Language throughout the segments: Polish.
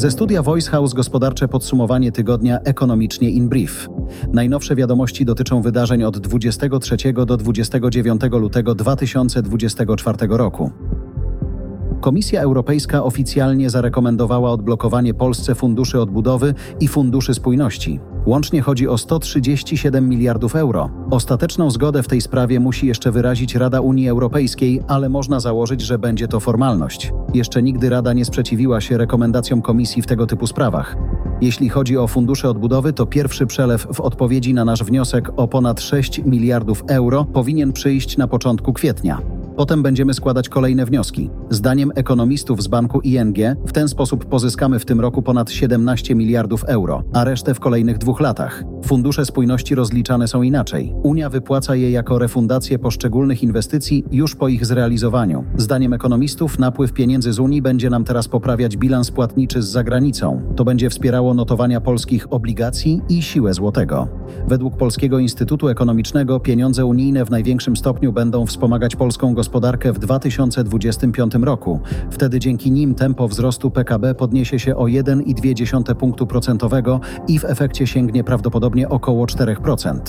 Ze studia Voice House gospodarcze podsumowanie tygodnia ekonomicznie in brief. Najnowsze wiadomości dotyczą wydarzeń od 23 do 29 lutego 2024 roku. Komisja Europejska oficjalnie zarekomendowała odblokowanie Polsce funduszy odbudowy i funduszy spójności. Łącznie chodzi o 137 miliardów euro. Ostateczną zgodę w tej sprawie musi jeszcze wyrazić Rada Unii Europejskiej, ale można założyć, że będzie to formalność. Jeszcze nigdy Rada nie sprzeciwiła się rekomendacjom Komisji w tego typu sprawach. Jeśli chodzi o fundusze odbudowy, to pierwszy przelew w odpowiedzi na nasz wniosek o ponad 6 miliardów euro powinien przyjść na początku kwietnia. Potem będziemy składać kolejne wnioski. Zdaniem ekonomistów z banku ING w ten sposób pozyskamy w tym roku ponad 17 miliardów euro, a resztę w kolejnych dwóch latach. Fundusze spójności rozliczane są inaczej. Unia wypłaca je jako refundację poszczególnych inwestycji już po ich zrealizowaniu. Zdaniem ekonomistów napływ pieniędzy z Unii będzie nam teraz poprawiać bilans płatniczy z zagranicą. To będzie wspierało notowania polskich obligacji i siłę złotego. Według Polskiego Instytutu Ekonomicznego pieniądze unijne w największym stopniu będą wspomagać polską gospodarkę w 2025 roku. Wtedy dzięki nim tempo wzrostu PKB podniesie się o 1,2 punktu procentowego i w efekcie sięgnie prawdopodobnie około 4%.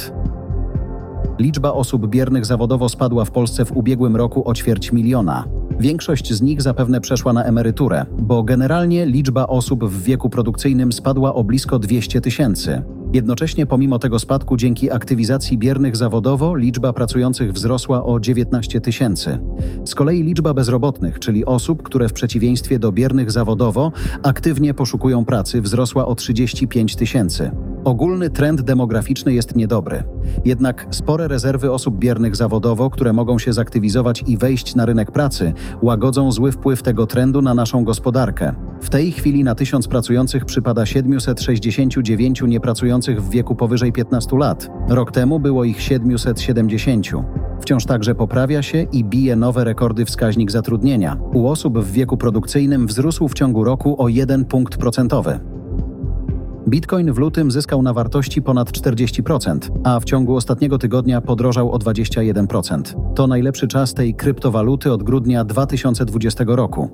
Liczba osób biernych zawodowo spadła w Polsce w ubiegłym roku o ćwierć miliona. Większość z nich zapewne przeszła na emeryturę, bo generalnie liczba osób w wieku produkcyjnym spadła o blisko 200 tysięcy. Jednocześnie pomimo tego spadku dzięki aktywizacji biernych zawodowo liczba pracujących wzrosła o 19 tysięcy. Z kolei liczba bezrobotnych, czyli osób, które w przeciwieństwie do biernych zawodowo aktywnie poszukują pracy, wzrosła o 35 tysięcy. Ogólny trend demograficzny jest niedobry. Jednak spore rezerwy osób biernych zawodowo, które mogą się zaktywizować i wejść na rynek pracy, łagodzą zły wpływ tego trendu na naszą gospodarkę. W tej chwili na tysiąc pracujących przypada 769 niepracujących w wieku powyżej 15 lat. Rok temu było ich 770. Wciąż także poprawia się i bije nowe rekordy wskaźnik zatrudnienia. U osób w wieku produkcyjnym wzrósł w ciągu roku o 1 punkt procentowy. Bitcoin w lutym zyskał na wartości ponad 40%, a w ciągu ostatniego tygodnia podrożał o 21%. To najlepszy czas tej kryptowaluty od grudnia 2020 roku.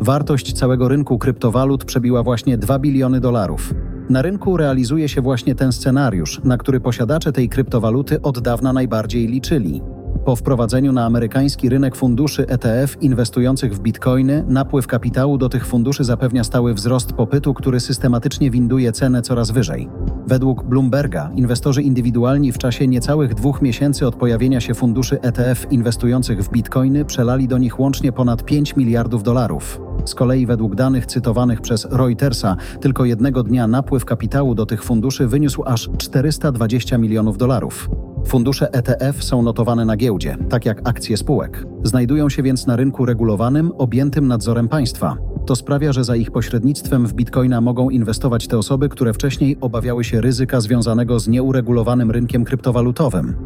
Wartość całego rynku kryptowalut przebiła właśnie 2 biliony dolarów. Na rynku realizuje się właśnie ten scenariusz, na który posiadacze tej kryptowaluty od dawna najbardziej liczyli. Po wprowadzeniu na amerykański rynek funduszy ETF inwestujących w bitcoiny, napływ kapitału do tych funduszy zapewnia stały wzrost popytu, który systematycznie winduje cenę coraz wyżej. Według Bloomberga inwestorzy indywidualni w czasie niecałych dwóch miesięcy od pojawienia się funduszy ETF inwestujących w bitcoiny przelali do nich łącznie ponad 5 miliardów dolarów. Z kolei według danych cytowanych przez Reutersa, tylko jednego dnia napływ kapitału do tych funduszy wyniósł aż 420 milionów dolarów. Fundusze ETF są notowane na giełdzie, tak jak akcje spółek. Znajdują się więc na rynku regulowanym, objętym nadzorem państwa. To sprawia, że za ich pośrednictwem w bitcoina mogą inwestować te osoby, które wcześniej obawiały się ryzyka związanego z nieuregulowanym rynkiem kryptowalutowym.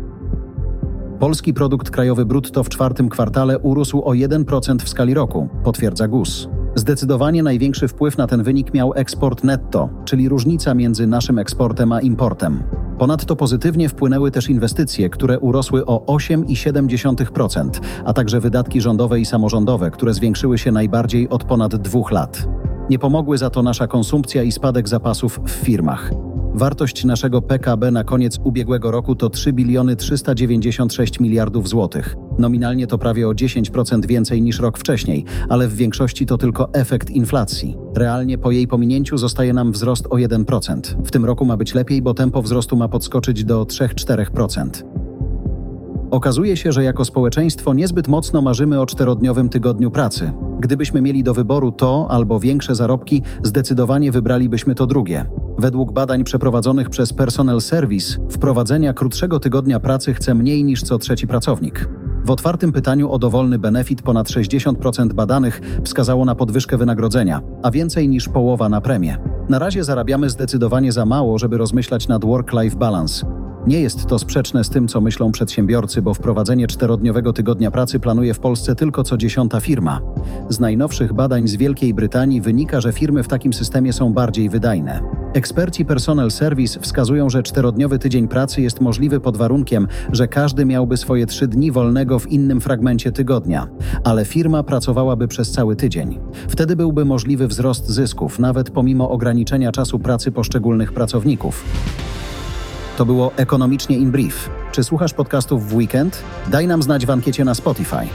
Polski produkt krajowy brutto w czwartym kwartale urósł o 1% w skali roku, potwierdza GUS. Zdecydowanie największy wpływ na ten wynik miał eksport netto, czyli różnica między naszym eksportem a importem. Ponadto pozytywnie wpłynęły też inwestycje, które urosły o 8,7%, a także wydatki rządowe i samorządowe, które zwiększyły się najbardziej od ponad dwóch lat. Nie pomogły za to nasza konsumpcja i spadek zapasów w firmach. Wartość naszego PKB na koniec ubiegłego roku to 3 biliony 396 miliardów złotych. Nominalnie to prawie o 10% więcej niż rok wcześniej, ale w większości to tylko efekt inflacji. Realnie po jej pominięciu zostaje nam wzrost o 1%. W tym roku ma być lepiej, bo tempo wzrostu ma podskoczyć do 3-4%. Okazuje się, że jako społeczeństwo niezbyt mocno marzymy o czterodniowym tygodniu pracy. Gdybyśmy mieli do wyboru to albo większe zarobki, zdecydowanie wybralibyśmy to drugie. Według badań przeprowadzonych przez Personal Service, wprowadzenia krótszego tygodnia pracy chce mniej niż co trzeci pracownik. W otwartym pytaniu o dowolny benefit ponad 60% badanych wskazało na podwyżkę wynagrodzenia, a więcej niż połowa na premię. Na razie zarabiamy zdecydowanie za mało, żeby rozmyślać nad work-life balance. Nie jest to sprzeczne z tym, co myślą przedsiębiorcy, bo wprowadzenie czterodniowego tygodnia pracy planuje w Polsce tylko co dziesiąta firma. Z najnowszych badań z Wielkiej Brytanii wynika, że firmy w takim systemie są bardziej wydajne. Eksperci Personal Service wskazują, że czterodniowy tydzień pracy jest możliwy pod warunkiem, że każdy miałby swoje trzy dni wolnego w innym fragmencie tygodnia, ale firma pracowałaby przez cały tydzień. Wtedy byłby możliwy wzrost zysków, nawet pomimo ograniczenia czasu pracy poszczególnych pracowników. To było Ekonomicznie in Brief. Czy słuchasz podcastów w weekend? Daj nam znać w ankiecie na Spotify.